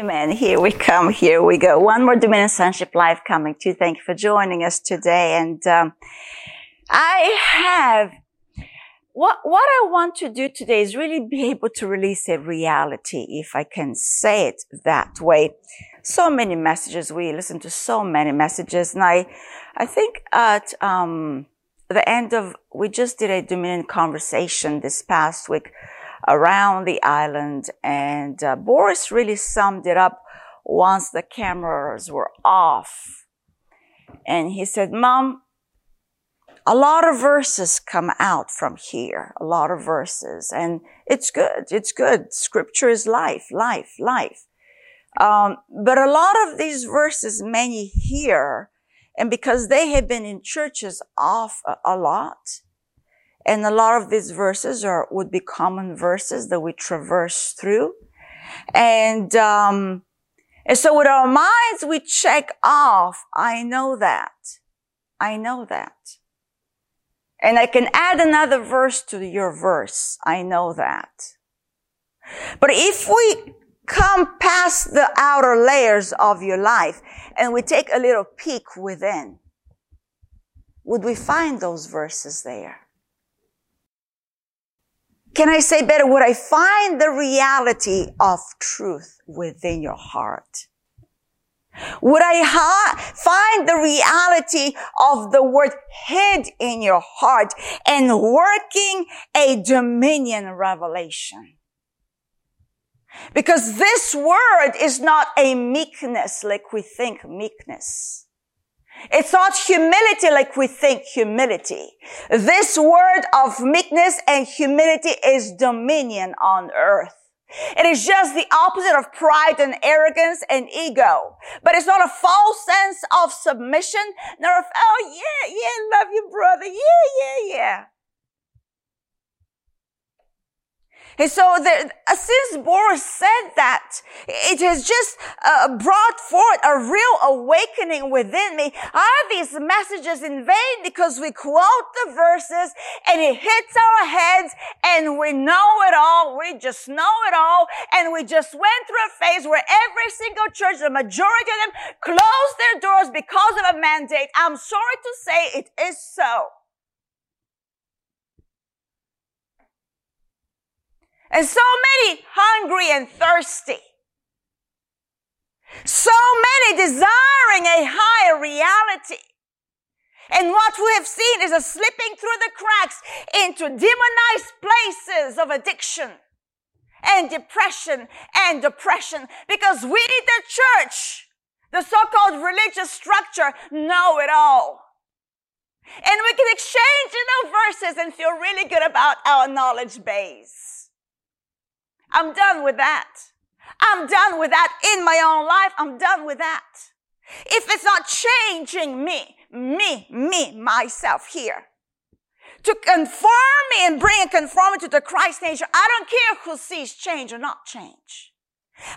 Amen. Here we come. Here we go. One more Dominion Sonship Live coming to. Thank you for joining us today. And um, I have what what I want to do today is really be able to release a reality, if I can say it that way. So many messages. We listen to so many messages, and I I think at um, the end of we just did a Dominion conversation this past week around the island. And uh, Boris really summed it up once the cameras were off. And he said, Mom, a lot of verses come out from here, a lot of verses. And it's good. It's good. Scripture is life, life, life. Um, but a lot of these verses many here, and because they have been in churches off a, a lot, and a lot of these verses are, would be common verses that we traverse through. And, um, and so with our minds, we check off, I know that. I know that. And I can add another verse to your verse. I know that. But if we come past the outer layers of your life and we take a little peek within, would we find those verses there? Can I say better? Would I find the reality of truth within your heart? Would I ha- find the reality of the word hid in your heart and working a dominion revelation? Because this word is not a meekness like we think meekness. It's not humility like we think humility. This word of meekness and humility is dominion on earth. It is just the opposite of pride and arrogance and ego. But it's not a false sense of submission, nor of, oh yeah, yeah, love you brother, yeah, yeah, yeah. And so there, since Boris said that, it has just uh, brought forth a real awakening within me. Are these messages in vain because we quote the verses and it hits our heads and we know it all. We just know it all. And we just went through a phase where every single church, the majority of them closed their doors because of a mandate. I'm sorry to say it is so. And so many hungry and thirsty. So many desiring a higher reality. And what we have seen is a slipping through the cracks into demonized places of addiction and depression and depression because we, the church, the so-called religious structure, know it all. And we can exchange you know verses and feel really good about our knowledge base. I'm done with that. I'm done with that in my own life. I'm done with that. If it's not changing me, me, me, myself here, to conform me and bring a conformity to Christ nature, I don't care who sees change or not change.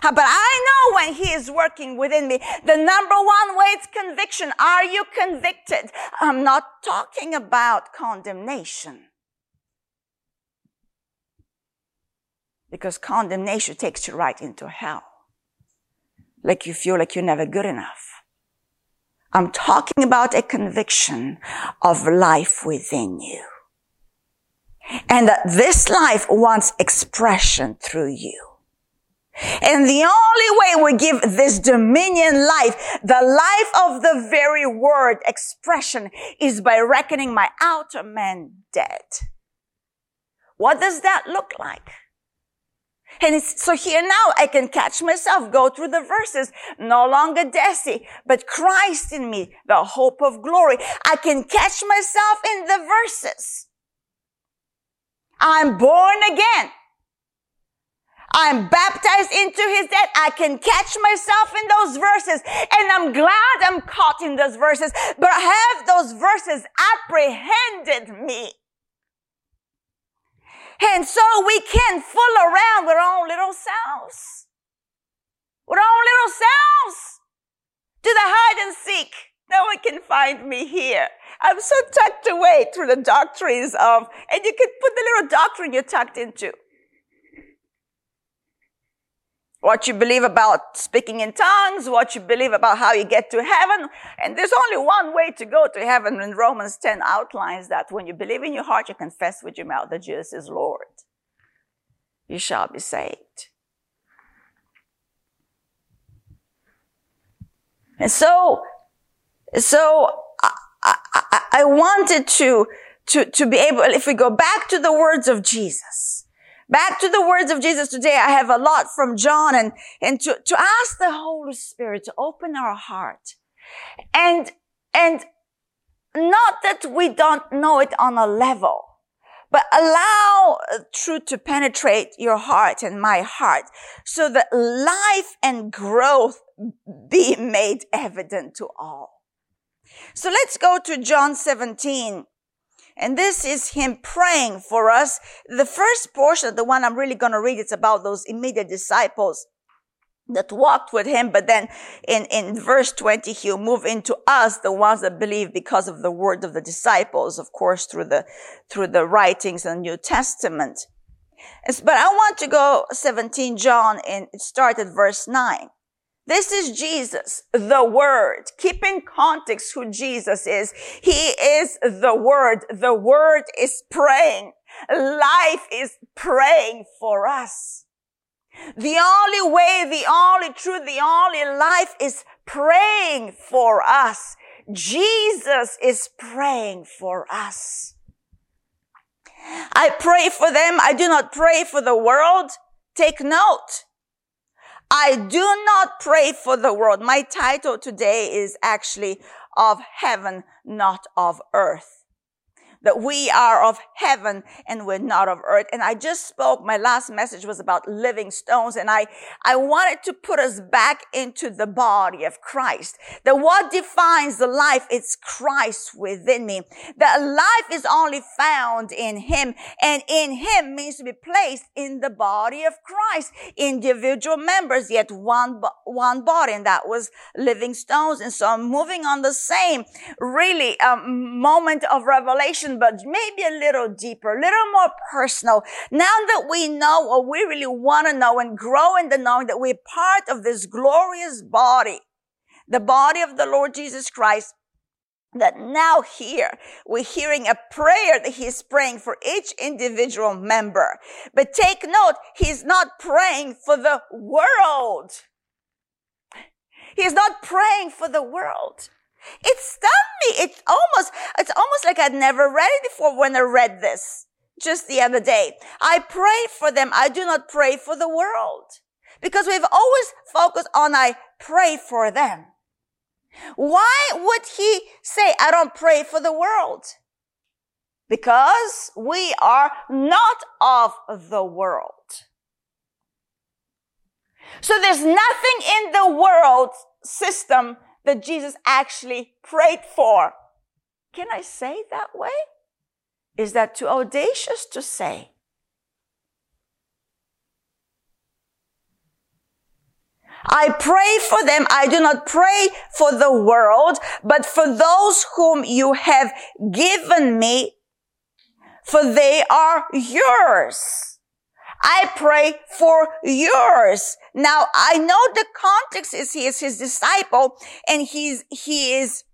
Uh, but I know when He is working within me. The number one way is conviction. Are you convicted? I'm not talking about condemnation. Because condemnation takes you right into hell. Like you feel like you're never good enough. I'm talking about a conviction of life within you. And that this life wants expression through you. And the only way we give this dominion life, the life of the very word expression, is by reckoning my outer man dead. What does that look like? And so here now I can catch myself, go through the verses, no longer Deci, but Christ in me, the hope of glory. I can catch myself in the verses. I'm born again. I'm baptized into his death. I can catch myself in those verses. And I'm glad I'm caught in those verses, but have those verses apprehended me? And so we can fool around with our own little selves. With our own little selves. Do the hide and seek. No one can find me here. I'm so tucked away through the doctrines of, and you can put the little doctrine you're tucked into. What you believe about speaking in tongues, what you believe about how you get to heaven. And there's only one way to go to heaven. And Romans 10 outlines that when you believe in your heart, you confess with your mouth that Jesus is Lord. You shall be saved. And so, so I, I, I wanted to, to, to be able, if we go back to the words of Jesus, Back to the words of Jesus today. I have a lot from John and, and to, to ask the Holy Spirit to open our heart and, and not that we don't know it on a level, but allow uh, truth to penetrate your heart and my heart so that life and growth be made evident to all. So let's go to John 17 and this is him praying for us. The first portion, the one I'm really going to read, it's about those immediate disciples that walked with him. But then in, in verse 20, he'll move into us, the ones that believe because of the word of the disciples, of course, through the, through the writings in the New Testament. But I want to go 17 John and start at verse 9. This is Jesus, the Word. Keep in context who Jesus is. He is the Word. The Word is praying. Life is praying for us. The only way, the only truth, the only life is praying for us. Jesus is praying for us. I pray for them. I do not pray for the world. Take note. I do not pray for the world. My title today is actually of heaven, not of earth that we are of heaven and we're not of earth. And I just spoke, my last message was about living stones. And I, I wanted to put us back into the body of Christ. That what defines the life is Christ within me. That life is only found in Him. And in Him means to be placed in the body of Christ. Individual members, yet one, one body. And that was living stones. And so I'm moving on the same really um, moment of revelation but maybe a little deeper, a little more personal. Now that we know what we really want to know and grow in the knowing that we're part of this glorious body, the body of the Lord Jesus Christ, that now here we're hearing a prayer that he's praying for each individual member. But take note, he's not praying for the world. He's not praying for the world. It stunned me. It's almost, it's almost like I'd never read it before when I read this just the other day. I pray for them. I do not pray for the world because we've always focused on I pray for them. Why would he say, I don't pray for the world? Because we are not of the world. So there's nothing in the world system that Jesus actually prayed for. Can I say that way? Is that too audacious to say? I pray for them. I do not pray for the world, but for those whom you have given me, for they are yours. I pray for yours. Now I know the context is he is his disciple and he's, he is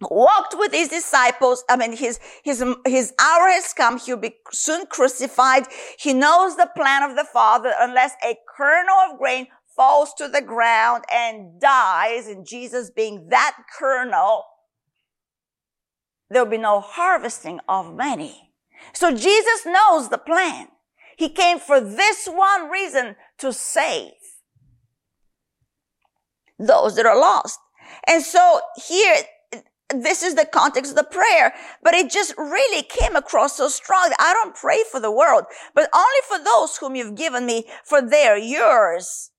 walked with his disciples. I mean, his, his, his hour has come. He'll be soon crucified. He knows the plan of the Father unless a kernel of grain falls to the ground and dies and Jesus being that kernel, there'll be no harvesting of many. So Jesus knows the plan. He came for this one reason to save those that are lost. And so here, this is the context of the prayer, but it just really came across so strong. I don't pray for the world, but only for those whom you've given me, for they're yours.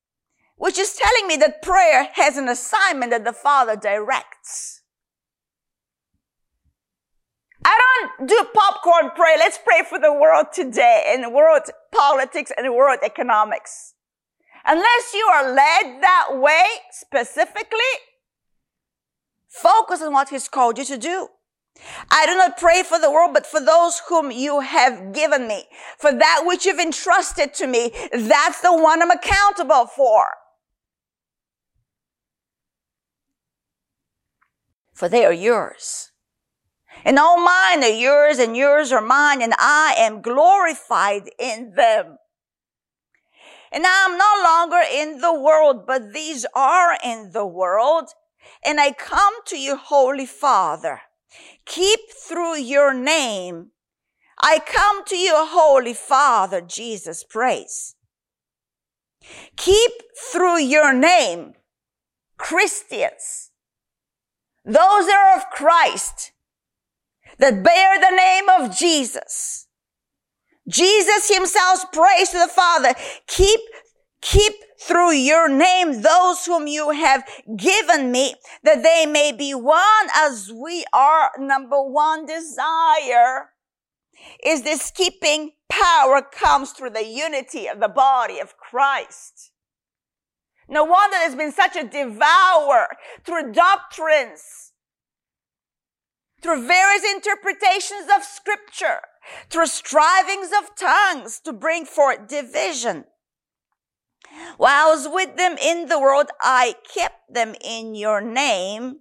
Which is telling me that prayer has an assignment that the Father directs. I don't do popcorn pray. Let's pray for the world today and world politics and world economics. Unless you are led that way specifically, focus on what he's called you to do. I do not pray for the world, but for those whom you have given me. For that which you've entrusted to me, that's the one I'm accountable for. For they are yours. And all mine are yours, and yours are mine, and I am glorified in them. And I am no longer in the world, but these are in the world. And I come to you, Holy Father. Keep through your name. I come to you, Holy Father, Jesus prays. Keep through your name, Christians, those that are of Christ, that bear the name of Jesus. Jesus himself prays to the Father, keep, keep through your name those whom you have given me, that they may be one as we are. Number one desire is this keeping power comes through the unity of the body of Christ. No wonder there's been such a devour through doctrines, through various interpretations of scripture through strivings of tongues to bring forth division. While I was with them in the world, I kept them in your name.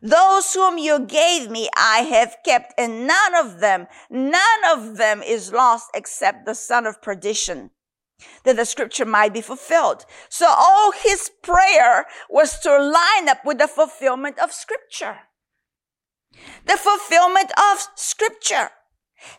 Those whom you gave me, I have kept, and none of them, none of them is lost except the son of perdition, that the scripture might be fulfilled. So all his prayer was to line up with the fulfillment of scripture the fulfillment of scripture.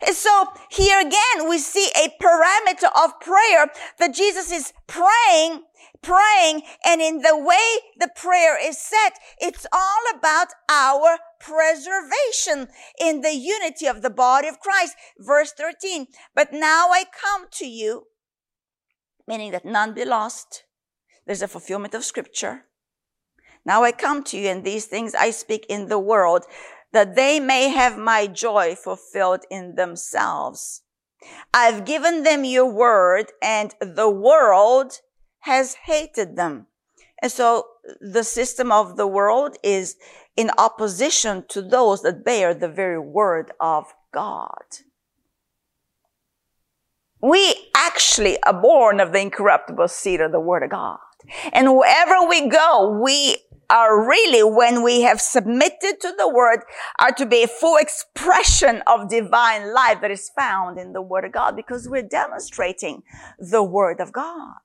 And so here again, we see a parameter of prayer that Jesus is praying, praying, and in the way the prayer is set, it's all about our preservation in the unity of the body of Christ. Verse 13, but now I come to you, meaning that none be lost. There's a fulfillment of scripture. Now I come to you and these things I speak in the world that they may have my joy fulfilled in themselves. I've given them your word and the world has hated them. And so the system of the world is in opposition to those that bear the very word of God. We actually are born of the incorruptible seed of the word of God. And wherever we go, we are really, when we have submitted to the word, are to be a full expression of divine life that is found in the word of God because we're demonstrating the word of God.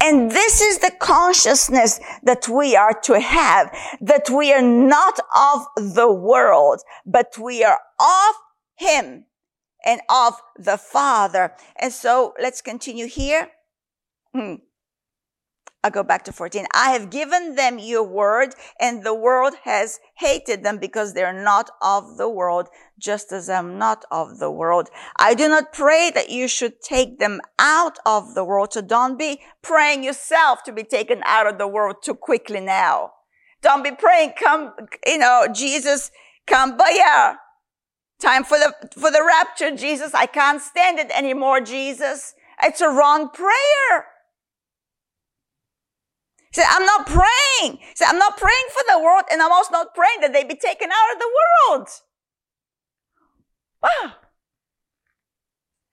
And this is the consciousness that we are to have, that we are not of the world, but we are of Him and of the Father. And so let's continue here. Hmm. I'll go back to 14. I have given them your word and the world has hated them because they're not of the world, just as I'm not of the world. I do not pray that you should take them out of the world. So don't be praying yourself to be taken out of the world too quickly now. Don't be praying, come, you know, Jesus, come, but yeah, time for the, for the rapture, Jesus. I can't stand it anymore, Jesus. It's a wrong prayer. Said, I'm not praying. Said, I'm not praying for the world and I'm also not praying that they be taken out of the world. Wow.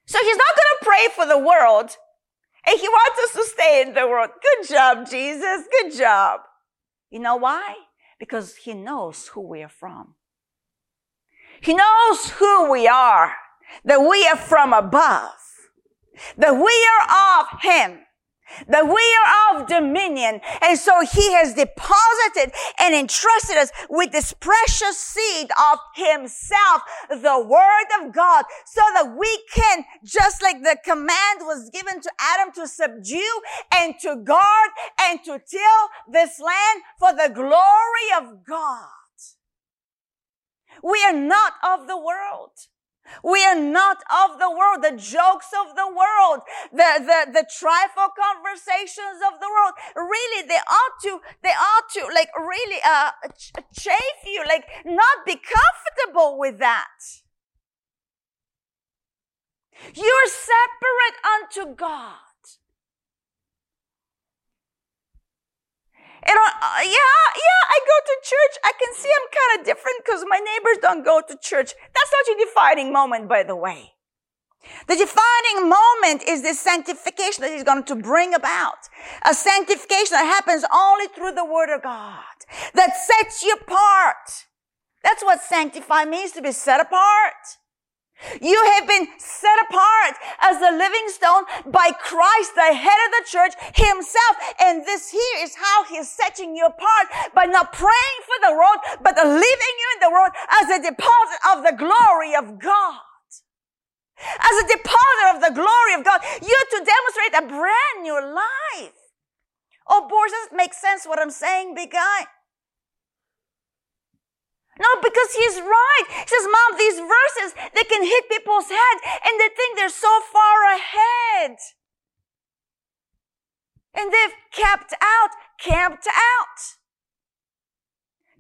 So he's not going to pray for the world and he wants us to stay in the world. Good job, Jesus. Good job. You know why? Because he knows who we are from. He knows who we are, that we are from above, that we are of him that we are of dominion. And so he has deposited and entrusted us with this precious seed of himself, the word of God, so that we can, just like the command was given to Adam to subdue and to guard and to till this land for the glory of God. We are not of the world. We are not of the world, the jokes of the world, the, the, the trifle conversations of the world. Really, they ought to, they ought to like really, uh, ch- chafe you, like not be comfortable with that. You're separate unto God. And uh, yeah, yeah, I go to church. I can see I'm kind of different because my neighbors don't go to church. That's not your defining moment, by the way. The defining moment is this sanctification that he's going to bring about. A sanctification that happens only through the word of God. That sets you apart. That's what sanctify means to be set apart. You have been set apart as a living stone by Christ, the head of the church himself. And this here is how he's setting you apart by not praying for the world, but leaving you in the world as a deposit of the glory of God. As a deposit of the glory of God, you're to demonstrate a brand new life. Oh, boys, does it make sense what I'm saying, big guy? No, because he's right. He says, Mom, these verses, they can hit people's head and they think they're so far ahead. And they've camped out, camped out.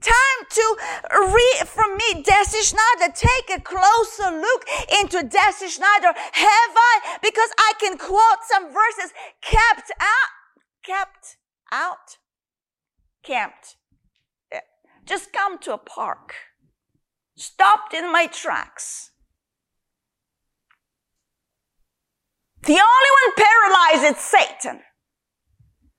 Time to read from me, Deci Schneider. Take a closer look into Deci Schneider. Have I? Because I can quote some verses kept out, kept out, camped just come to a park, stopped in my tracks. The only one paralyzed is Satan.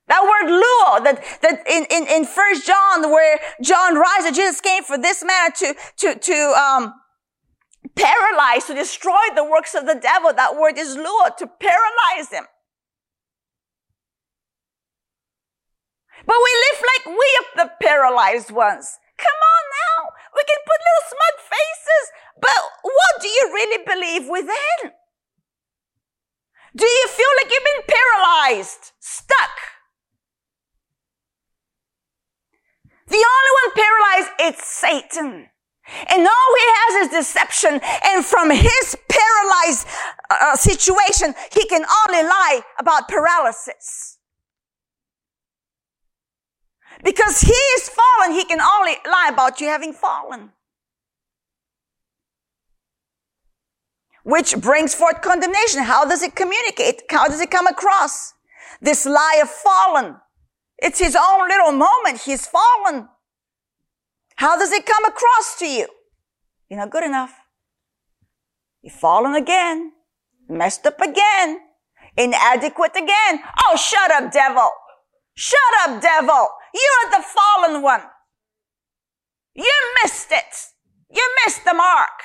That word luo, that, that in, in, in first John, where John writes that Jesus came for this man to, to, to, um, paralyze, to destroy the works of the devil. That word is luo, to paralyze him. But we live like we are the paralyzed ones. Come on now. We can put little smug faces, but what do you really believe within? Do you feel like you've been paralyzed, stuck? The only one paralyzed is Satan. And all he has is deception. And from his paralyzed uh, situation, he can only lie about paralysis. Because he is fallen, he can only lie about you having fallen. Which brings forth condemnation. How does it communicate? How does it come across? This lie of fallen. It's his own little moment. He's fallen. How does it come across to you? You're not good enough. You've fallen again. Messed up again. Inadequate again. Oh, shut up, devil. Shut up, devil. You're the fallen one. You missed it. You missed the mark.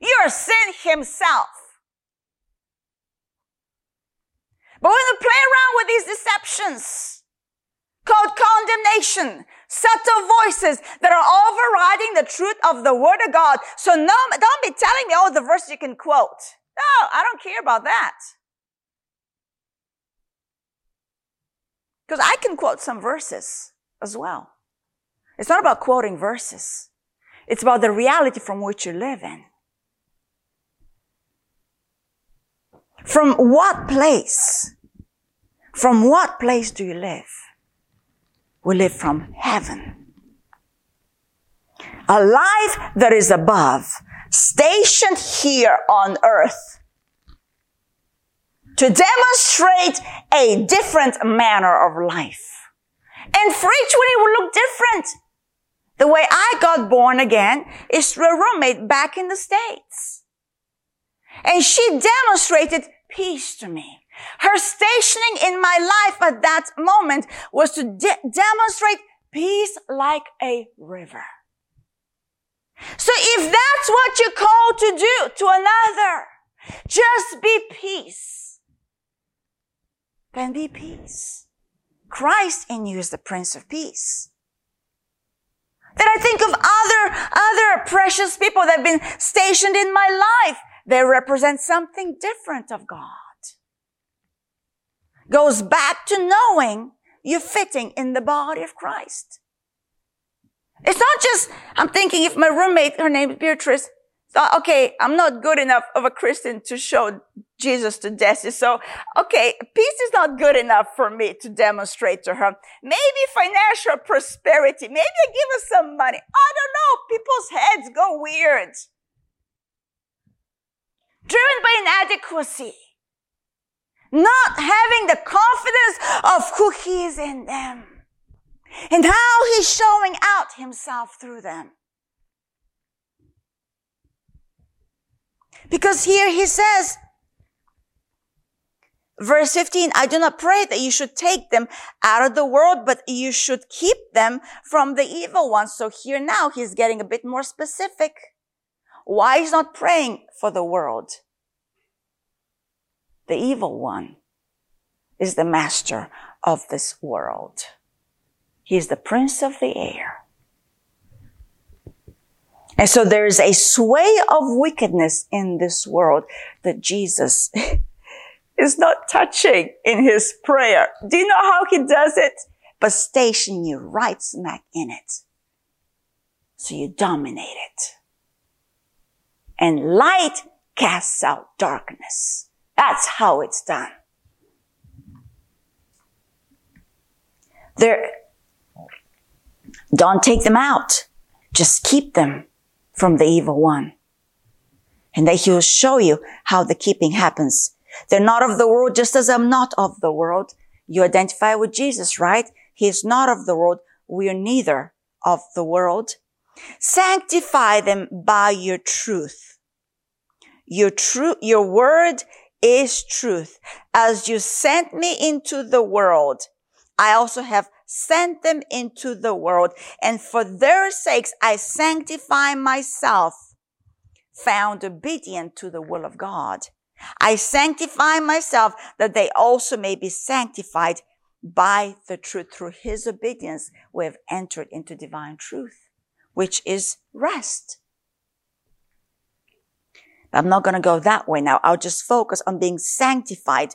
You're sin himself. But when we play around with these deceptions called condemnation, subtle voices that are overriding the truth of the word of God. So no, don't be telling me, oh, the verse you can quote. No, I don't care about that. Because I can quote some verses as well. It's not about quoting verses. It's about the reality from which you live in. From what place? From what place do you live? We live from heaven. A life that is above, stationed here on earth to demonstrate a different manner of life. And for each one, it will look different. The way I got born again is through a roommate back in the States. And she demonstrated peace to me. Her stationing in my life at that moment was to de- demonstrate peace like a river. So if that's what you're called to do to another, just be peace. Then be peace. Christ in you is the Prince of Peace. Then I think of other, other precious people that have been stationed in my life. They represent something different of God. Goes back to knowing you're fitting in the body of Christ. It's not just, I'm thinking if my roommate, her name is Beatrice, okay, I'm not good enough of a Christian to show Jesus to Deci. So, okay, peace is not good enough for me to demonstrate to her. Maybe financial prosperity. Maybe I give her some money. I don't know. People's heads go weird. Driven by inadequacy. Not having the confidence of who he is in them. and how he's showing out himself through them. Because here he says, verse 15, I do not pray that you should take them out of the world, but you should keep them from the evil one. So here now he's getting a bit more specific. Why he's not praying for the world? The evil one is the master of this world. He is the prince of the air. And so there is a sway of wickedness in this world that Jesus is not touching in his prayer. Do you know how he does it? But station you right smack in it. So you dominate it. And light casts out darkness. That's how it's done. There, don't take them out. Just keep them from the evil one. And that he will show you how the keeping happens. They're not of the world just as I'm not of the world. You identify with Jesus, right? He is not of the world. We are neither of the world. Sanctify them by your truth. Your truth, your word is truth. As you sent me into the world, I also have sent them into the world. And for their sakes, I sanctify myself, found obedient to the will of God. I sanctify myself that they also may be sanctified by the truth. Through his obedience, we have entered into divine truth, which is rest. I'm not going to go that way now. I'll just focus on being sanctified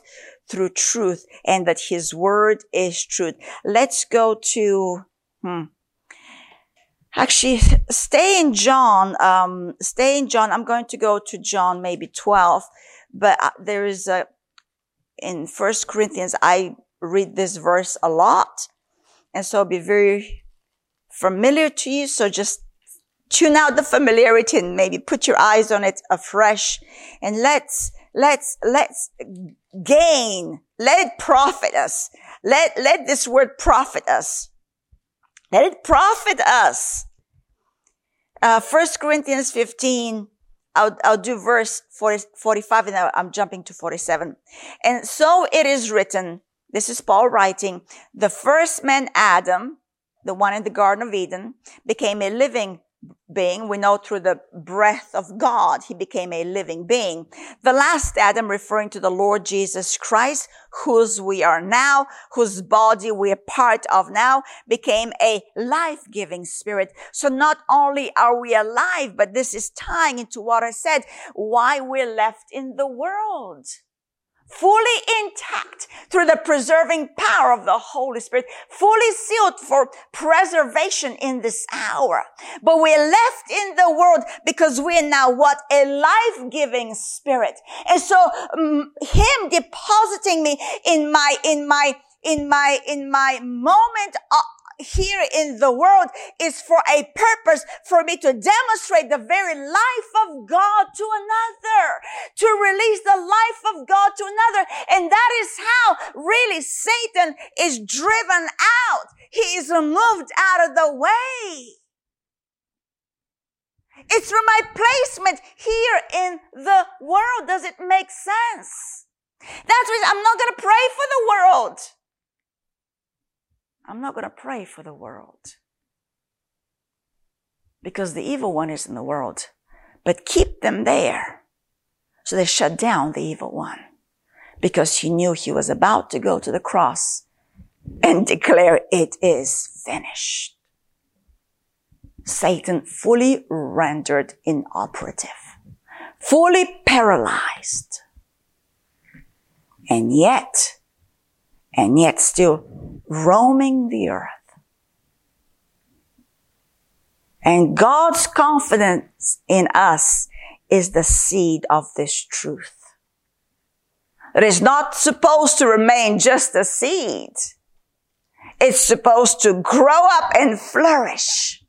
through truth and that his word is truth. Let's go to, hmm. Actually, stay in John, um, stay in John. I'm going to go to John maybe 12, but uh, there is a, in First Corinthians, I read this verse a lot. And so be very familiar to you. So just tune out the familiarity and maybe put your eyes on it afresh and let's, let's, let's gain. Let it profit us. Let, let this word profit us. Let it profit us. Uh, 1 Corinthians 15, I'll, I'll do verse 40, 45 and I'm jumping to 47. And so it is written, this is Paul writing, the first man Adam, the one in the Garden of Eden, became a living being. We know through the breath of God, he became a living being. The last Adam referring to the Lord Jesus Christ, whose we are now, whose body we are part of now, became a life-giving spirit. So not only are we alive, but this is tying into what I said, why we're left in the world fully intact through the preserving power of the Holy Spirit, fully sealed for preservation in this hour. But we're left in the world because we are now what? A life-giving spirit. And so um, him depositing me in my, in my, in my, in my moment of, here in the world is for a purpose for me to demonstrate the very life of God to another, to release the life of God to another. And that is how really Satan is driven out. He is removed out of the way. It's from my placement here in the world. Does it make sense? That's why I'm not going to pray for the world. I'm not going to pray for the world because the evil one is in the world, but keep them there. So they shut down the evil one because he knew he was about to go to the cross and declare it is finished. Satan fully rendered inoperative, fully paralyzed. And yet, and yet still roaming the earth. And God's confidence in us is the seed of this truth. It is not supposed to remain just a seed. It's supposed to grow up and flourish.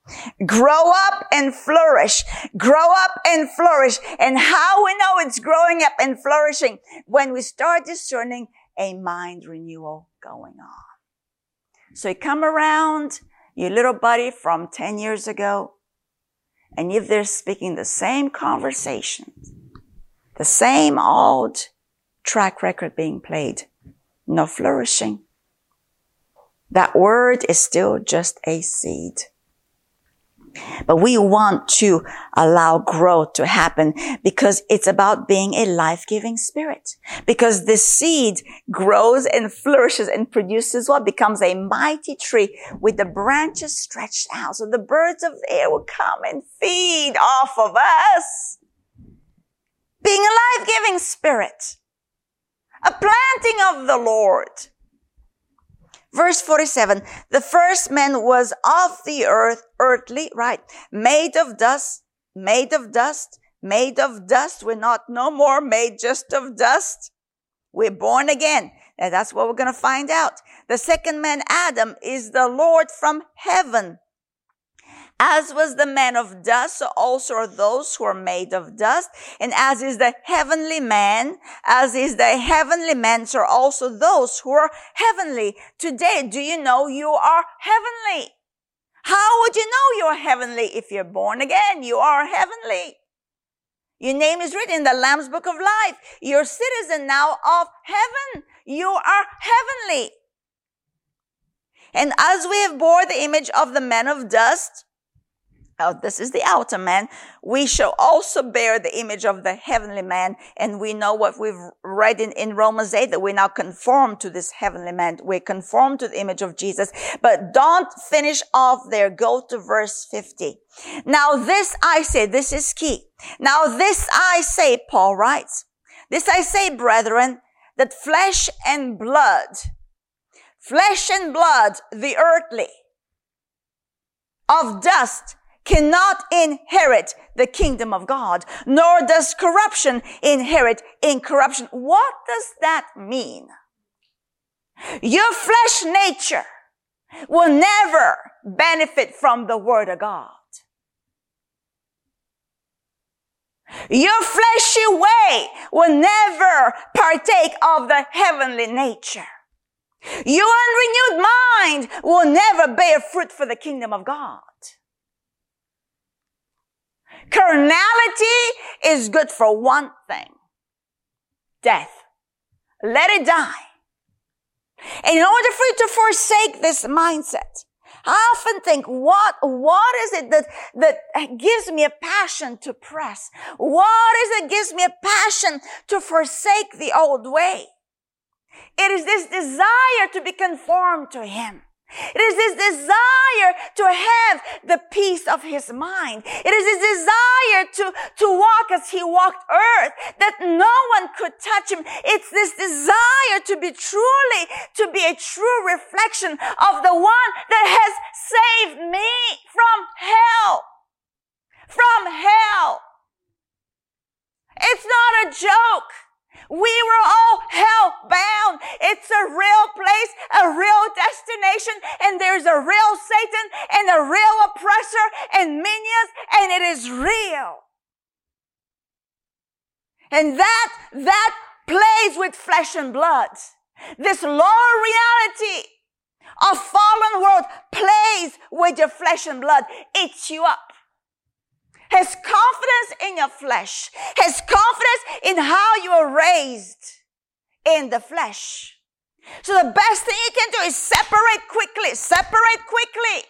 Grow up and flourish. Grow up and flourish. And how we know it's growing up and flourishing? When we start discerning a mind renewal going on. So you come around your little buddy from 10 years ago, and if they're speaking the same conversation, the same old track record being played, no flourishing. That word is still just a seed. But we want to allow growth to happen because it's about being a life-giving spirit. Because the seed grows and flourishes and produces what becomes a mighty tree with the branches stretched out. So the birds of the air will come and feed off of us. Being a life-giving spirit. A planting of the Lord. Verse 47, the first man was of the earth, earthly, right? Made of dust, made of dust, made of dust. We're not no more made just of dust. We're born again. And that's what we're going to find out. The second man, Adam, is the Lord from heaven. As was the man of dust, so also are those who are made of dust. And as is the heavenly man, as is the heavenly man, so are also those who are heavenly. Today, do you know you are heavenly? How would you know you're heavenly if you're born again? You are heavenly. Your name is written in the Lamb's Book of Life. You're citizen now of heaven. You are heavenly. And as we have bore the image of the man of dust, Oh, this is the outer man. We shall also bear the image of the heavenly man. And we know what we've read in, in Romans 8 that we're now conform to this heavenly man. We conform to the image of Jesus. But don't finish off there. Go to verse 50. Now this I say, this is key. Now this I say, Paul writes, this I say, brethren, that flesh and blood, flesh and blood, the earthly, of dust, cannot inherit the kingdom of God, nor does corruption inherit incorruption. What does that mean? Your flesh nature will never benefit from the word of God. Your fleshy way will never partake of the heavenly nature. Your unrenewed mind will never bear fruit for the kingdom of God. Carnality is good for one thing. Death. Let it die. In order for you to forsake this mindset, I often think, what, what is it that, that gives me a passion to press? What is it gives me a passion to forsake the old way? It is this desire to be conformed to Him. It is his desire to have the peace of his mind. It is his desire to, to walk as he walked earth, that no one could touch him. It's this desire to be truly, to be a true reflection of the one that has saved me from hell. From hell. It's not a joke. We were all hell bound. It's a real place, a real destination, and there's a real Satan and a real oppressor and minions, and it is real. And that, that plays with flesh and blood. This lower reality of fallen world plays with your flesh and blood, eats you up has confidence in your flesh, has confidence in how you are raised in the flesh. So the best thing you can do is separate quickly, separate quickly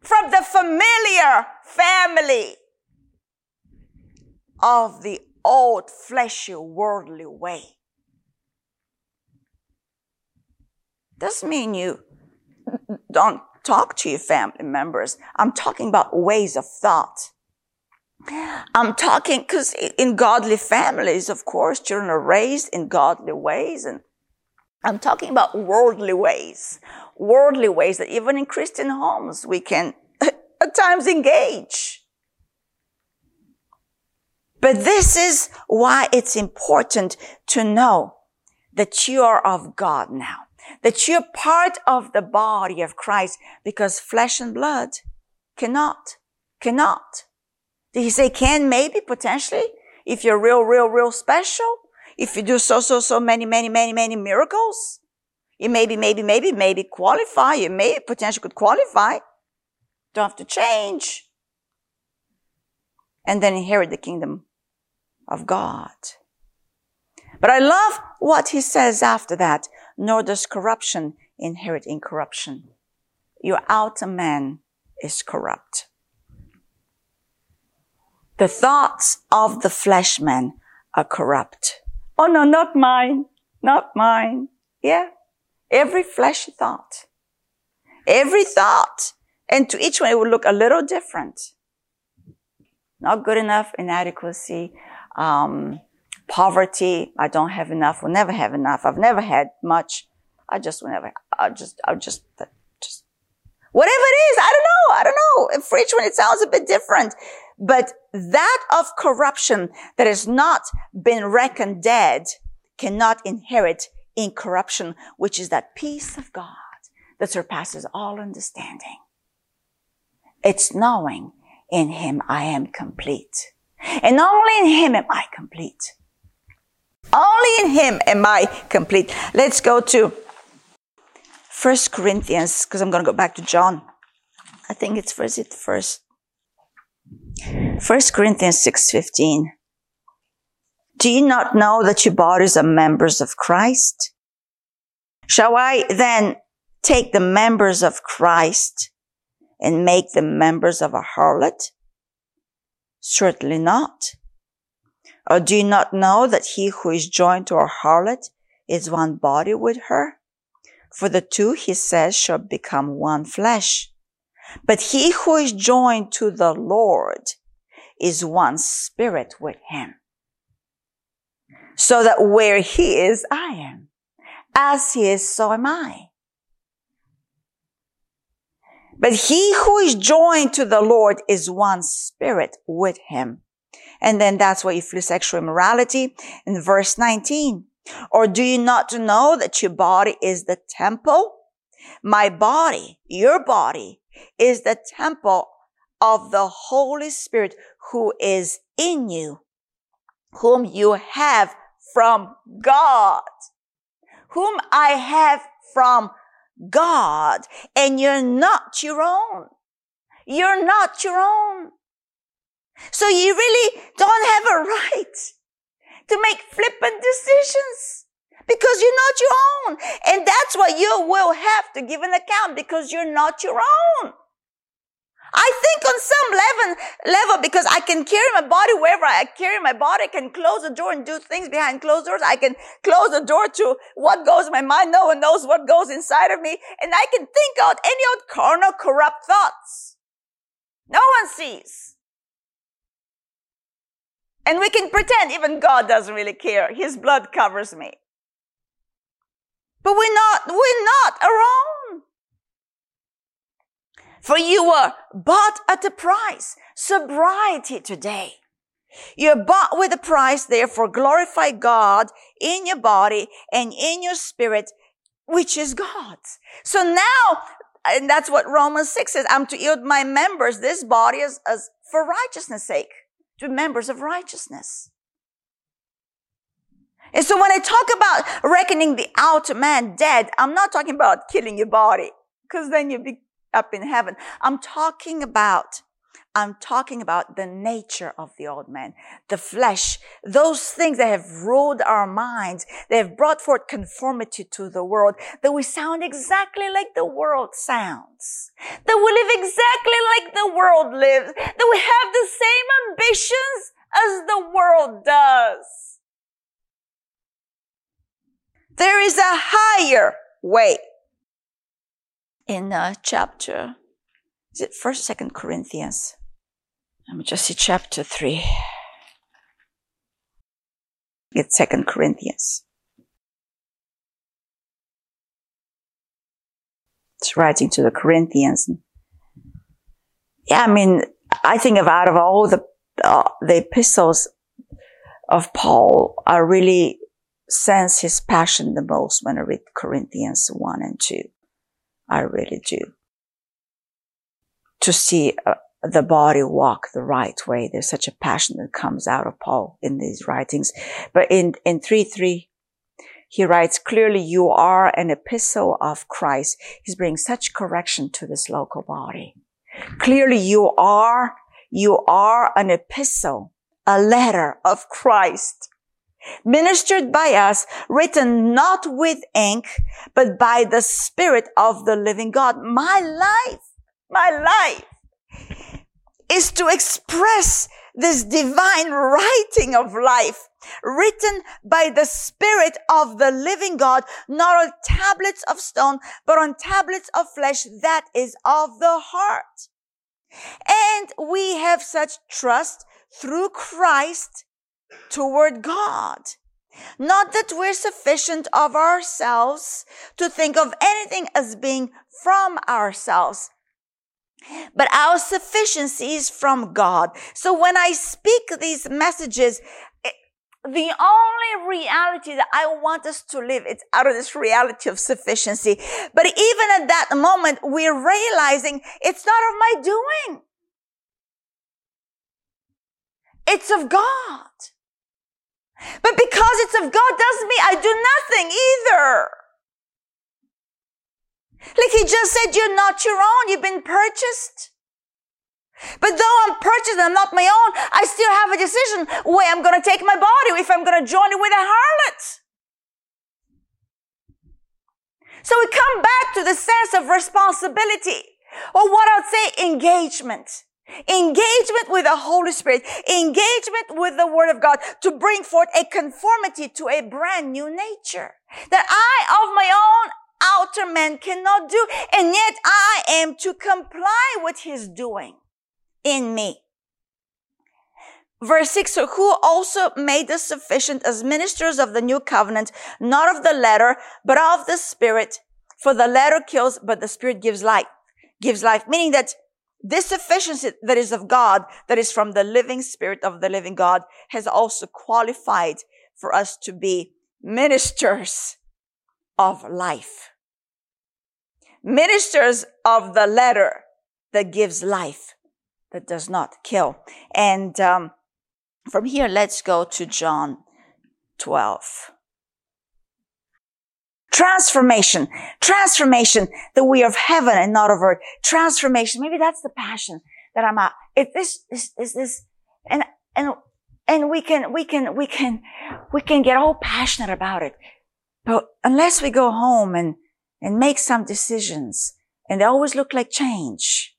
from the familiar family of the old fleshy worldly way. Doesn't mean you don't talk to your family members. I'm talking about ways of thought. I'm talking because in godly families, of course, children are raised in godly ways. And I'm talking about worldly ways, worldly ways that even in Christian homes we can at times engage. But this is why it's important to know that you are of God now that you're part of the body of Christ because flesh and blood cannot, cannot. Did he say can, maybe, potentially? If you're real, real, real special? If you do so, so, so many, many, many, many miracles? You maybe, maybe, maybe, maybe qualify. You may potentially could qualify. Don't have to change. And then inherit the kingdom of God. But I love what he says after that. Nor does corruption inherit incorruption. Your outer man is corrupt. The thoughts of the flesh man are corrupt. Oh no, not mine. Not mine. Yeah. Every fleshy thought. Every thought. And to each one, it will look a little different. Not good enough, inadequacy, um, poverty. I don't have enough. Will never have enough. I've never had much. I just will never. I just. I just. Just whatever it is. I don't know. I don't know. For each one, it sounds a bit different. But that of corruption that has not been reckoned dead cannot inherit incorruption, which is that peace of God that surpasses all understanding. It's knowing in Him I am complete. And only in Him am I complete. Only in Him am I complete. Let's go to First Corinthians, because I'm going to go back to John. I think it's first, it first. First Corinthians 6.15. Do you not know that your bodies are members of Christ? Shall I then take the members of Christ and make them members of a harlot? Certainly not. Or do you not know that he who is joined to a harlot is one body with her? For the two, he says, shall become one flesh. But he who is joined to the Lord is one spirit with him. So that where he is, I am. As he is, so am I. But he who is joined to the Lord is one spirit with him. And then that's why you flee sexual immorality in verse 19. Or do you not know that your body is the temple? My body, your body is the temple of the Holy Spirit who is in you, whom you have from God, whom I have from God, and you're not your own. You're not your own. So you really don't have a right to make flippant decisions because you're not your own. And that's what you will have to give an account because you're not your own. I think on some level, level, because I can carry my body wherever I carry my body, I can close the door and do things behind closed doors. I can close the door to what goes in my mind. No one knows what goes inside of me. And I can think out any old carnal, corrupt thoughts. No one sees. And we can pretend even God doesn't really care. His blood covers me. But we're not, we're not own. For you were bought at a price. Sobriety today. You're bought with a price, therefore glorify God in your body and in your spirit, which is God's. So now, and that's what Romans 6 says, I'm to yield my members, this body as, as for righteousness sake to members of righteousness. And so when I talk about reckoning the outer man dead, I'm not talking about killing your body, because then you'll be up in heaven. I'm talking about I'm talking about the nature of the old man, the flesh, those things that have ruled our minds, they have brought forth conformity to the world, that we sound exactly like the world sounds, that we live exactly like the world lives, that we have the same ambitions as the world does. There is a higher way. In uh, chapter, is it first, second Corinthians? Let me just see chapter 3. It's Second Corinthians. It's writing to the Corinthians. Yeah, I mean, I think of out of all the uh, the epistles of Paul, I really sense his passion the most when I read Corinthians 1 and 2. I really do. To see uh, the body walk the right way. There's such a passion that comes out of Paul in these writings. But in, in 3 3, he writes, clearly you are an epistle of Christ. He's bringing such correction to this local body. Clearly you are, you are an epistle, a letter of Christ ministered by us, written not with ink, but by the Spirit of the living God. My life, my life is to express this divine writing of life written by the Spirit of the living God, not on tablets of stone, but on tablets of flesh that is of the heart. And we have such trust through Christ toward God. Not that we're sufficient of ourselves to think of anything as being from ourselves, but our sufficiency is from God. So when I speak these messages, eh, the only reality that I want us to live, it's out of this reality of sufficiency. But even at that moment, we're realizing it's not of my doing. It's of God. But because it's of God doesn't mean I do nothing either. Like he just said, you're not your own. You've been purchased. But though I'm purchased and I'm not my own, I still have a decision where I'm going to take my body, if I'm going to join it with a harlot. So we come back to the sense of responsibility, or what I would say engagement. Engagement with the Holy Spirit, engagement with the Word of God to bring forth a conformity to a brand new nature that I of my own outer man cannot do. And yet I am to comply with his doing in me. Verse 6, so who also made us sufficient as ministers of the new covenant, not of the letter, but of the spirit. For the letter kills, but the spirit gives life, gives life, meaning that this sufficiency that is of God, that is from the living spirit of the living God, has also qualified for us to be ministers of life. Ministers of the letter that gives life, that does not kill. And um, from here, let's go to John 12. Transformation. Transformation we are of heaven and not of earth. Transformation. Maybe that's the passion that I'm at. It, this, this, this, this, and, and, and we can, we can, we can, we can get all passionate about it. But unless we go home and, and make some decisions, and they always look like change,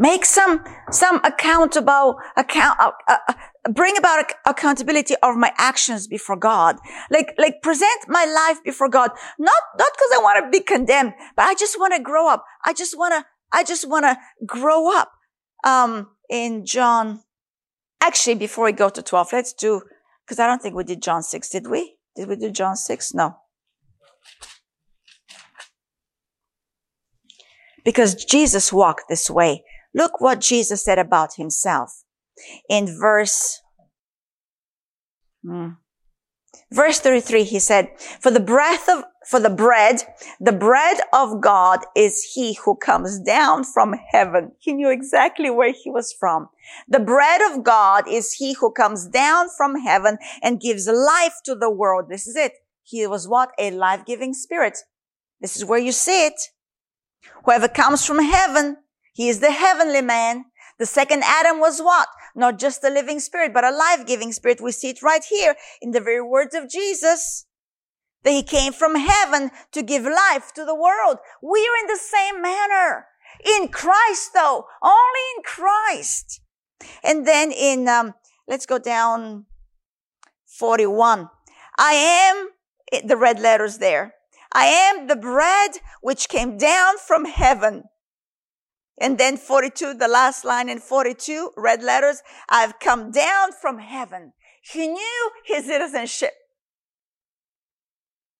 Make some, some accountable, account, uh, uh, bring about accountability of my actions before God. Like, like present my life before God. Not, not because I want to be condemned, but I just want to grow up. I just want to, I just want to grow up. Um, in John, actually, before we go to 12, let's do, because I don't think we did John 6, did we? Did we do John 6? No. Because Jesus walked this way. Look what Jesus said about himself in verse, hmm, verse 33. He said, for the breath of, for the bread, the bread of God is he who comes down from heaven. He knew exactly where he was from. The bread of God is he who comes down from heaven and gives life to the world. This is it. He was what? A life-giving spirit. This is where you see it. Whoever comes from heaven he is the heavenly man. The second Adam was what? Not just a living spirit, but a life-giving spirit. We see it right here in the very words of Jesus. That he came from heaven to give life to the world. We are in the same manner. In Christ though. Only in Christ. And then in, um, let's go down 41. I am, the red letters there. I am the bread which came down from heaven. And then 42, the last line in 42, red letters, I've come down from heaven. He knew his citizenship.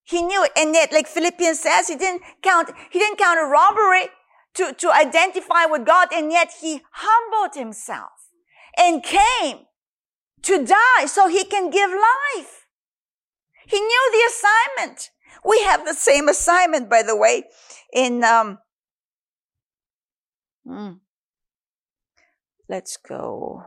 He knew it. And yet, like Philippians says, he didn't count, he didn't count a robbery to, to identify with God. And yet he humbled himself and came to die so he can give life. He knew the assignment. We have the same assignment, by the way, in, um, Hmm. Let's go.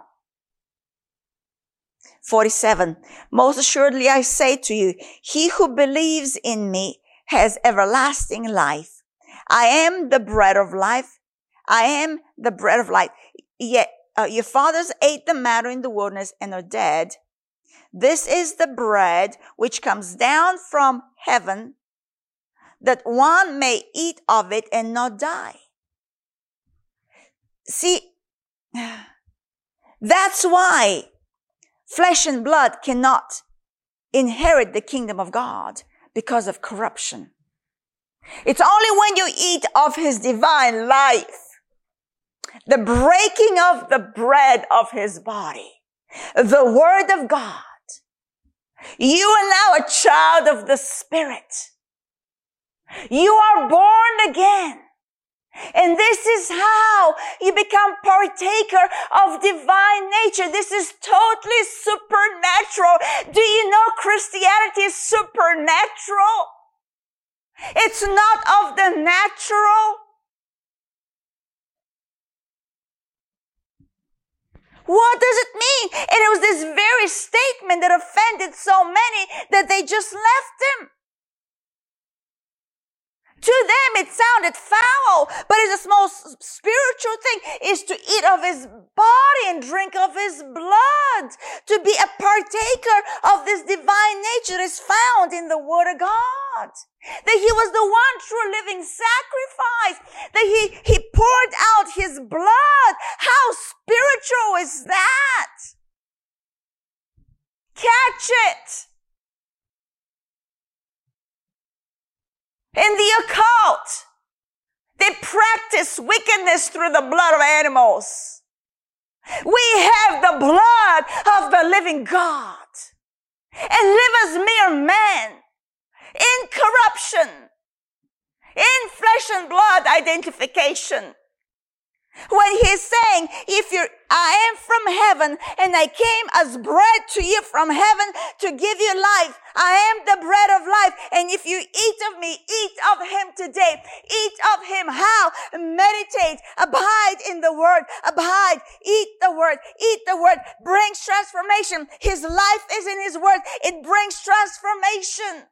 47. Most assuredly I say to you, he who believes in me has everlasting life. I am the bread of life. I am the bread of life. Yet uh, your fathers ate the manna in the wilderness and are dead. This is the bread which comes down from heaven that one may eat of it and not die. See, that's why flesh and blood cannot inherit the kingdom of God because of corruption. It's only when you eat of his divine life, the breaking of the bread of his body, the word of God, you are now a child of the spirit. You are born again. And this is how you become partaker of divine nature. This is totally supernatural. Do you know Christianity is supernatural? It's not of the natural. What does it mean? And it was this very statement that offended so many that they just left him. To them, it sounded foul, but it's a most spiritual thing is to eat of his body and drink of his blood, to be a partaker of this divine nature is found in the word of God. That he was the one true living sacrifice, that he, he poured out his blood. How spiritual is that? Catch it. In the occult, they practice wickedness through the blood of animals. We have the blood of the living God and live as mere men in corruption, in flesh and blood identification. When he's saying, if you're, I am from heaven and I came as bread to you from heaven to give you life. I am the bread of life. And if you eat of me, eat of him today. Eat of him. How? Meditate. Abide in the word. Abide. Eat the word. Eat the word. Brings transformation. His life is in his word. It brings transformation.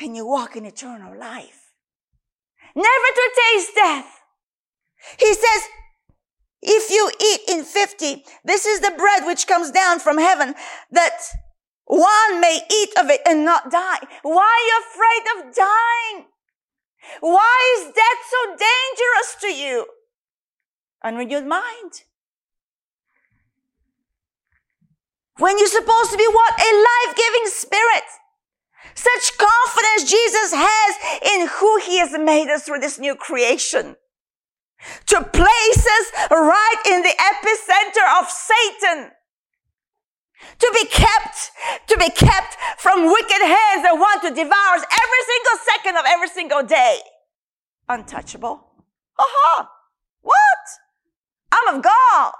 And you walk in eternal life never to taste death. He says, if you eat in 50, this is the bread which comes down from heaven that one may eat of it and not die. Why are you afraid of dying? Why is death so dangerous to you? Unrenewed mind. When you're supposed to be what? A life-giving spirit. Such confidence Jesus has in who he has made us through this new creation. To place us right in the epicenter of Satan. To be kept, to be kept from wicked hands that want to devour us every single second of every single day. Untouchable. Aha! What? I'm of God.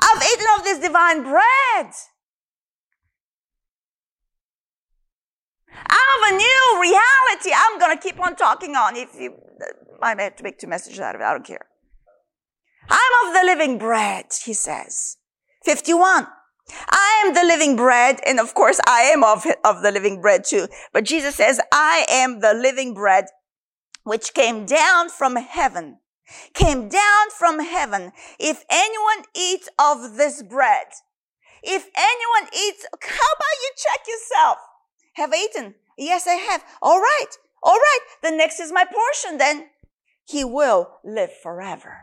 I've eaten of this divine bread. I have a new reality. I'm going to keep on talking on. If you, I may have to make two messages out of it. I don't care. I'm of the living bread, he says. 51. I am the living bread. And of course, I am of, of the living bread too. But Jesus says, I am the living bread which came down from heaven. Came down from heaven. If anyone eats of this bread, if anyone eats, how about you check yourself? Have eaten? Yes, I have. All right. All right. The next is my portion then. He will live forever.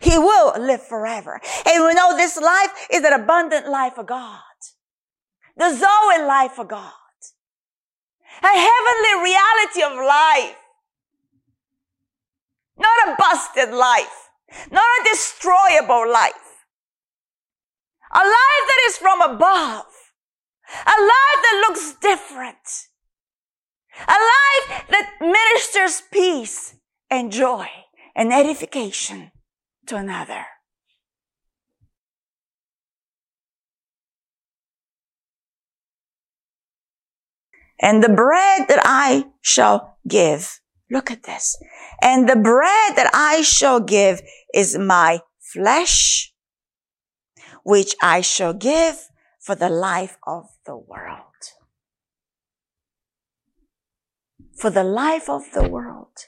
He will live forever. And we know this life is an abundant life of God. The Zoe life of God. A heavenly reality of life. Not a busted life. Not a destroyable life. A life that is from above. A life that looks different. A life that ministers peace and joy and edification to another. And the bread that I shall give, look at this. And the bread that I shall give is my flesh which I shall give for the life of the world. For the life of the world.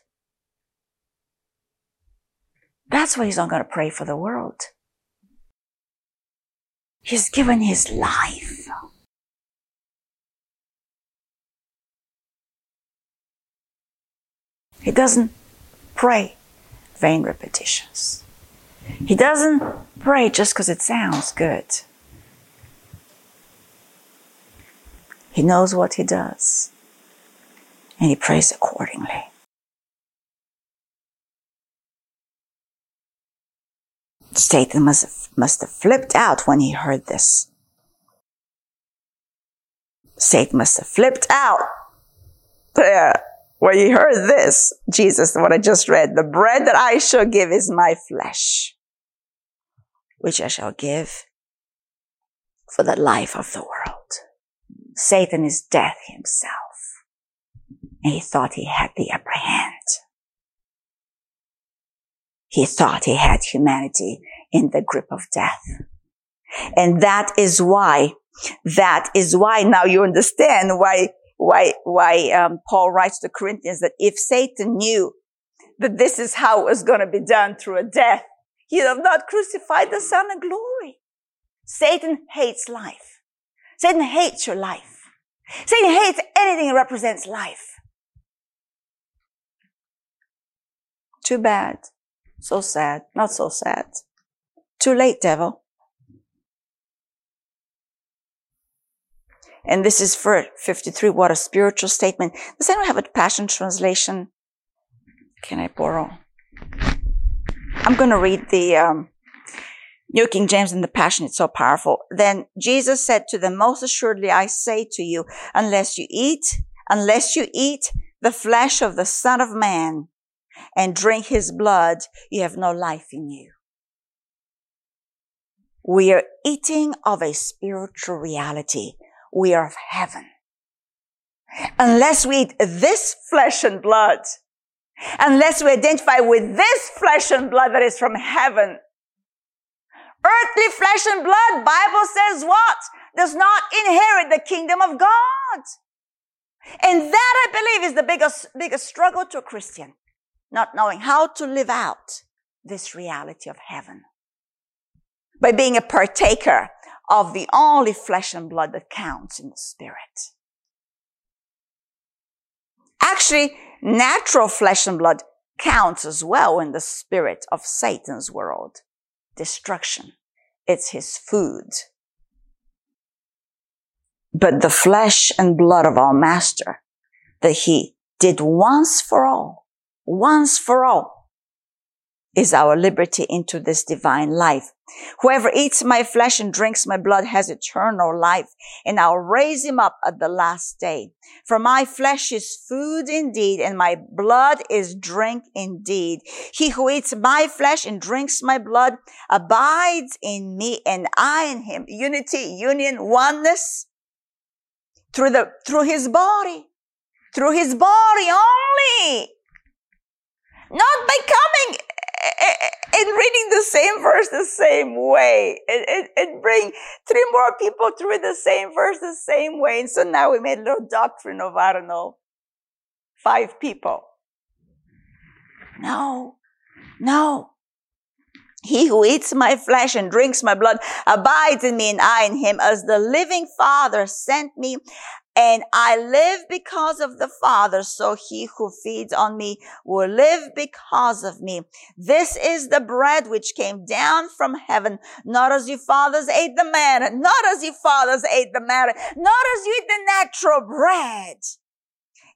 That's why he's not going to pray for the world. He's given his life. He doesn't pray vain repetitions. He doesn't pray just because it sounds good. He knows what he does, and he prays accordingly. Satan must have, must have flipped out when he heard this. Satan must have flipped out there when he heard this. Jesus, what I just read, the bread that I shall give is my flesh, which I shall give for the life of the world. Satan is death himself. And he thought he had the upper hand. He thought he had humanity in the grip of death. And that is why, that is why now you understand why, why, why, um, Paul writes to Corinthians that if Satan knew that this is how it was going to be done through a death, he'd have not crucified the son of glory. Satan hates life. Satan hates your life. Satan hates anything that represents life. Too bad. So sad. Not so sad. Too late, devil. And this is for 53. What a spiritual statement. Does anyone have a passion translation? Can I borrow? I'm going to read the um, New King James and the Passion. It's so powerful. Then Jesus said to them, most assuredly I say to you, unless you eat, unless you eat the flesh of the Son of Man and drink his blood, you have no life in you. We are eating of a spiritual reality. We are of heaven. Unless we eat this flesh and blood, unless we identify with this flesh and blood that is from heaven, earthly flesh and blood, Bible says what? Does not inherit the kingdom of God. And that I believe is the biggest, biggest struggle to a Christian not knowing how to live out this reality of heaven by being a partaker of the only flesh and blood that counts in the spirit. Actually, natural flesh and blood counts as well in the spirit of Satan's world. Destruction. It's his food. But the flesh and blood of our master that he did once for all once for all is our liberty into this divine life. Whoever eats my flesh and drinks my blood has eternal life, and I'll raise him up at the last day. For my flesh is food indeed, and my blood is drink indeed. He who eats my flesh and drinks my blood abides in me, and I in him. Unity, union, oneness through the, through his body, through his body only not by coming and reading the same verse the same way and, and, and, bring three more people to read the same verse the same way. And so now we made a little doctrine of, I don't know, five people. No, no. He who eats my flesh and drinks my blood abides in me and I in him as the living Father sent me and I live because of the Father, so he who feeds on me will live because of me. This is the bread which came down from heaven, not as your fathers ate the manna, not as your fathers ate the manna, not as you eat the natural bread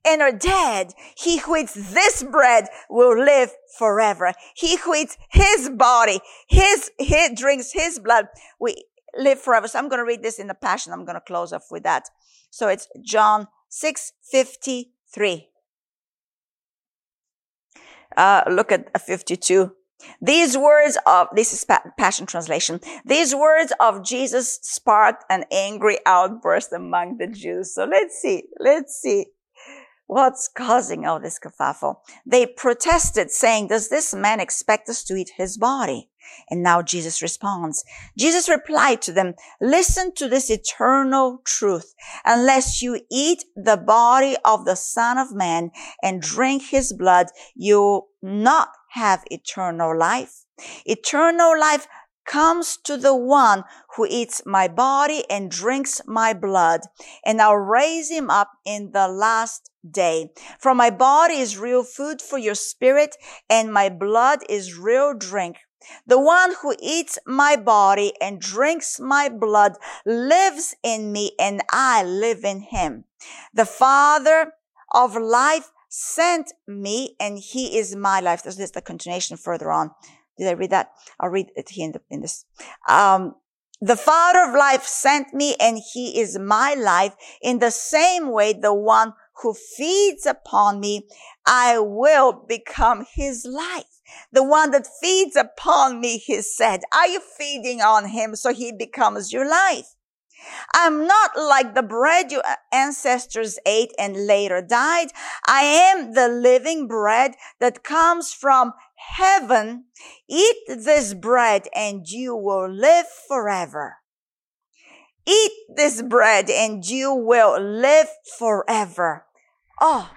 and are dead. He who eats this bread will live forever. He who eats his body, his, he drinks his blood, we live forever. So I'm going to read this in the passion. I'm going to close off with that. So it's John 6:53. Uh, look at 52. These words of, this is Passion Translation. These words of Jesus sparked an angry outburst among the Jews. So let's see, let's see what's causing all this kerfuffle. They protested saying, does this man expect us to eat his body And now Jesus responds. Jesus replied to them, listen to this eternal truth. Unless you eat the body of the son of man and drink his blood, you'll not have eternal life. Eternal life comes to the one who eats my body and drinks my blood, and I'll raise him up in the last day. For my body is real food for your spirit, and my blood is real drink. The one who eats my body and drinks my blood lives in me, and I live in him. The Father of life sent me, and he is my life. This is the continuation further on. Did I read that? I'll read it here in, the, in this. Um, the Father of life sent me and he is my life. In the same way, the one who feeds upon me, I will become his life. The one that feeds upon me, he said, are you feeding on him so he becomes your life? I'm not like the bread your ancestors ate and later died. I am the living bread that comes from heaven. Eat this bread and you will live forever. Eat this bread and you will live forever. Oh,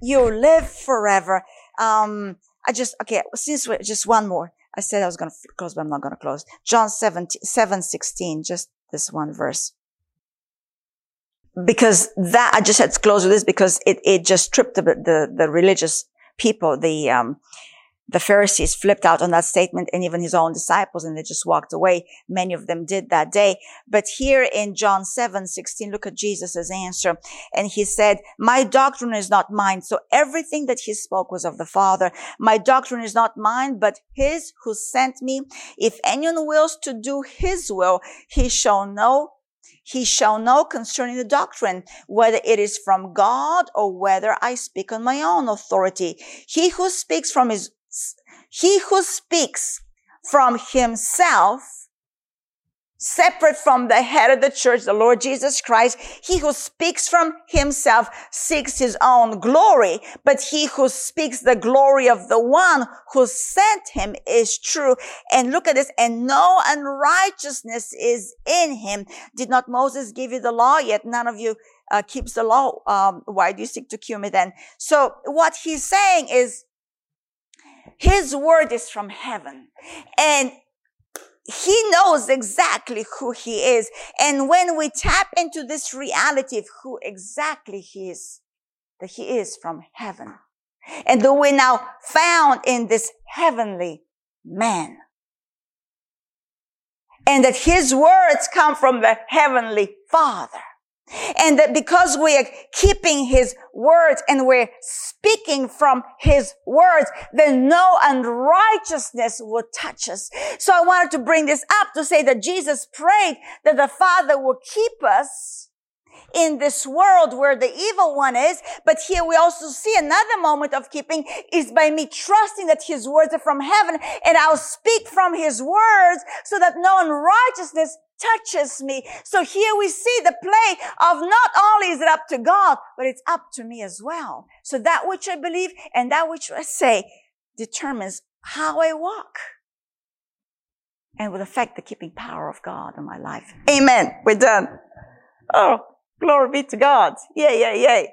you live forever. Um, I just, okay, since we're just one more. I said I was going to close, but I'm not going to close. John 7, 7, 16, just this one verse. Because that, I just had to close with this because it, it just tripped the, the, the religious people, the, um, the Pharisees flipped out on that statement and even his own disciples and they just walked away. Many of them did that day. But here in John 7, 16, look at Jesus' answer. And he said, my doctrine is not mine. So everything that he spoke was of the Father. My doctrine is not mine, but his who sent me. If anyone wills to do his will, he shall know he shall know concerning the doctrine, whether it is from God or whether I speak on my own authority. He who speaks from his he who speaks from himself, separate from the head of the church, the Lord Jesus Christ, he who speaks from himself seeks his own glory, but he who speaks the glory of the one who sent him is true. And look at this, and no unrighteousness is in him. Did not Moses give you the law? Yet none of you uh, keeps the law. Um, why do you seek to kill me then? So what he's saying is, his word is from heaven. And he knows exactly who he is. And when we tap into this reality of who exactly he is, that he is from heaven. And that we're now found in this heavenly man. And that his words come from the heavenly father and that because we are keeping his words and we're speaking from his words, then no unrighteousness will touch us. So I wanted to bring this up to say that Jesus prayed that the Father will keep us in this world where the evil one is. But here we also see another moment of keeping is by me trusting that his words are from heaven and I'll speak from his words so that no unrighteousness touches me. So here we see the play of not only is it up to God, but it's up to me as well. So that which I believe and that which I say determines how I walk and will affect the keeping power of God in my life. Amen. We're done. Oh, glory be to God. Yay, yay, yay.